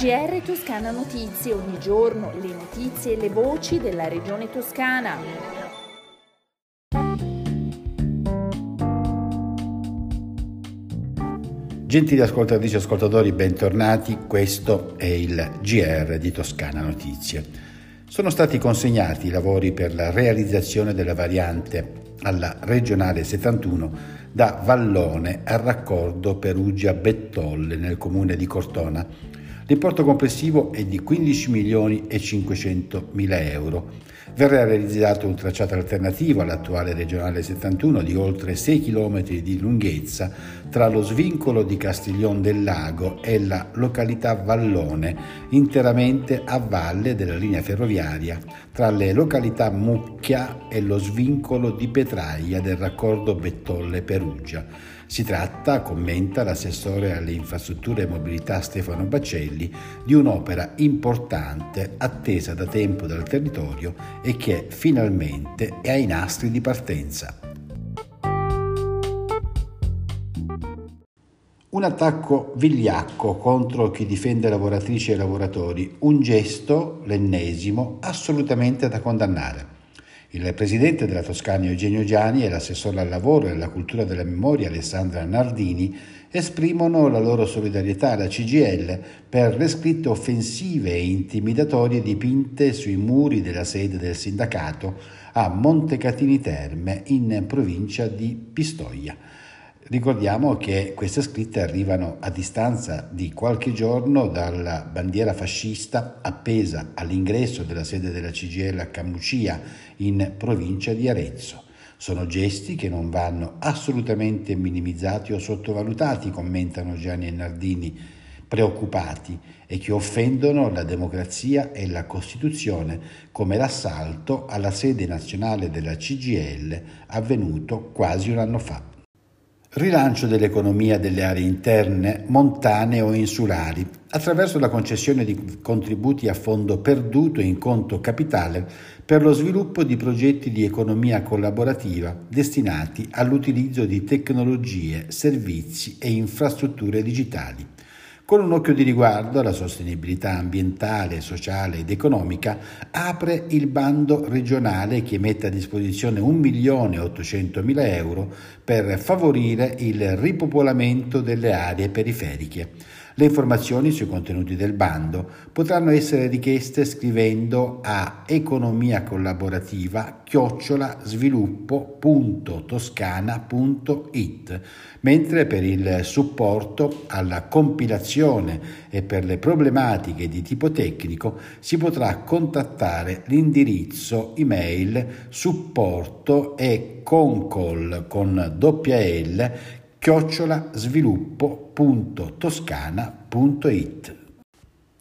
GR Toscana Notizie, ogni giorno le notizie e le voci della regione toscana. Gentili ascoltatrici e ascoltatori, bentornati. Questo è il GR di Toscana Notizie. Sono stati consegnati i lavori per la realizzazione della variante alla regionale 71 da Vallone al raccordo Perugia-Bettolle nel comune di Cortona. L'importo complessivo è di 15 milioni e 500 mila euro verrà realizzato un tracciato alternativo all'attuale regionale 71 di oltre 6 km di lunghezza tra lo svincolo di Castiglion del Lago e la località Vallone, interamente a valle della linea ferroviaria, tra le località Mucchia e lo svincolo di Petraia del raccordo Bettolle-Perugia. Si tratta, commenta l'assessore alle infrastrutture e mobilità Stefano Baccelli, di un'opera importante attesa da tempo dal territorio e che finalmente è ai nastri di partenza. Un attacco vigliacco contro chi difende lavoratrici e lavoratori, un gesto, l'ennesimo, assolutamente da condannare. Il presidente della Toscana Eugenio Giani e l'assessore al lavoro e alla cultura della memoria Alessandra Nardini esprimono la loro solidarietà alla CGL per le scritte offensive e intimidatorie dipinte sui muri della sede del sindacato a Montecatini Terme in provincia di Pistoia. Ricordiamo che queste scritte arrivano a distanza di qualche giorno dalla bandiera fascista appesa all'ingresso della sede della CGL a Camucia in provincia di Arezzo. Sono gesti che non vanno assolutamente minimizzati o sottovalutati, commentano Gianni e Nardini, preoccupati e che offendono la democrazia e la Costituzione, come l'assalto alla sede nazionale della CGL avvenuto quasi un anno fa. Rilancio dell'economia delle aree interne, montane o insulari, attraverso la concessione di contributi a fondo perduto in conto capitale per lo sviluppo di progetti di economia collaborativa destinati all'utilizzo di tecnologie, servizi e infrastrutture digitali con un occhio di riguardo alla sostenibilità ambientale, sociale ed economica, apre il bando regionale che mette a disposizione 1.800.000 euro per favorire il ripopolamento delle aree periferiche. Le informazioni sui contenuti del bando potranno essere richieste scrivendo a economia collaborativa chiocciola sviluppo.toscana.it, mentre per il supporto alla compilazione e per le problematiche di tipo tecnico si potrà contattare l'indirizzo email supporto e concol con doppia L chiocciola sviluppo.toscana.it.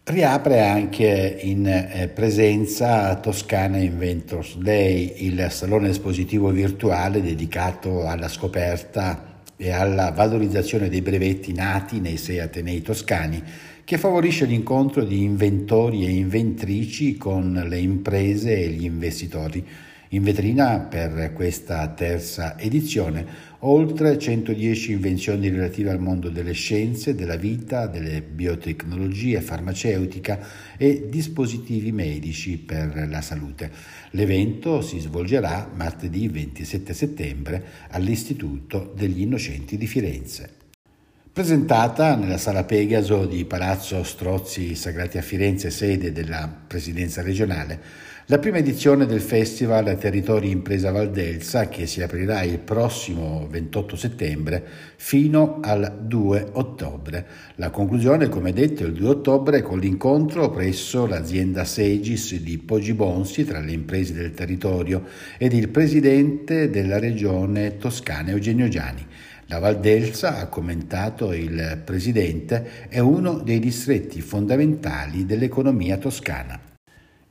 Riapre anche in eh, presenza Toscana Inventors Day, il salone espositivo virtuale dedicato alla scoperta e alla valorizzazione dei brevetti nati nei sei atenei toscani, che favorisce l'incontro di inventori e inventrici con le imprese e gli investitori. In vetrina per questa terza edizione oltre 110 invenzioni relative al mondo delle scienze, della vita, delle biotecnologie, farmaceutica e dispositivi medici per la salute. L'evento si svolgerà martedì 27 settembre all'Istituto degli Innocenti di Firenze. Presentata nella sala Pegaso di Palazzo Strozzi Sagrati a Firenze, sede della Presidenza regionale, la prima edizione del Festival Territori Impresa Valdelsa che si aprirà il prossimo 28 settembre fino al 2 ottobre. La conclusione, come detto, il 2 ottobre con l'incontro presso l'azienda Segis di Pogibonsi tra le imprese del territorio ed il presidente della regione toscana Eugenio Giani. La Valdelsa, ha commentato il presidente, è uno dei distretti fondamentali dell'economia toscana.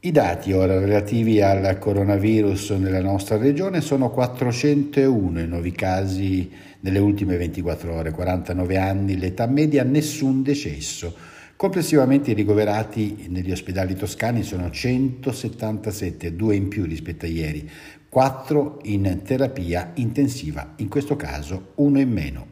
I dati ora relativi al coronavirus nella nostra regione sono 401 i nuovi casi nelle ultime 24 ore, 49 anni, l'età media, nessun decesso. Complessivamente i ricoverati negli ospedali toscani sono 177, due in più rispetto a ieri, 4 in terapia intensiva, in questo caso uno in meno.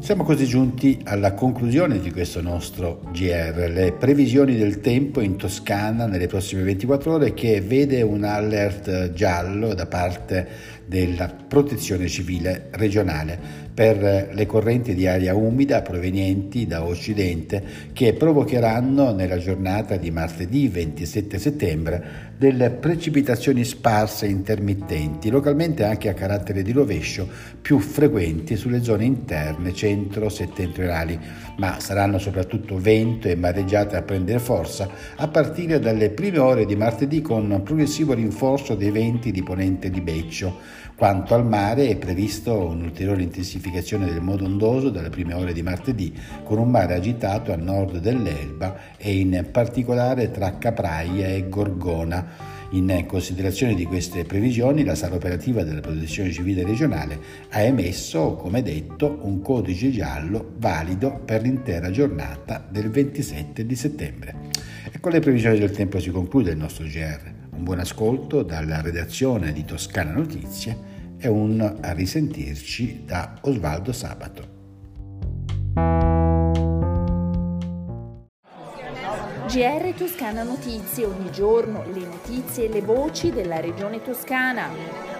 Siamo così giunti alla conclusione di questo nostro GR, le previsioni del tempo in Toscana nelle prossime 24 ore che vede un alert giallo da parte della protezione civile regionale per le correnti di aria umida provenienti da occidente che provocheranno nella giornata di martedì 27 settembre delle precipitazioni sparse intermittenti, localmente anche a carattere di rovescio, più frequenti sulle zone interne centro-settentrionali, ma saranno soprattutto vento e mareggiate a prendere forza a partire dalle prime ore di martedì con progressivo rinforzo dei venti di ponente di Beccio. Quanto al mare è previsto un'ulteriore intensificazione del modo ondoso dalle prime ore di martedì, con un mare agitato a nord dell'Elba e in particolare tra Capraia e Gorgona. In considerazione di queste previsioni, la sala operativa della Protezione Civile regionale ha emesso, come detto, un codice giallo valido per l'intera giornata del 27 di settembre. E con le previsioni del tempo si conclude il nostro GR. Un buon ascolto dalla redazione di Toscana Notizie e un a risentirci da Osvaldo Sabato. GR Toscana Notizie, ogni giorno le notizie e le voci della regione toscana.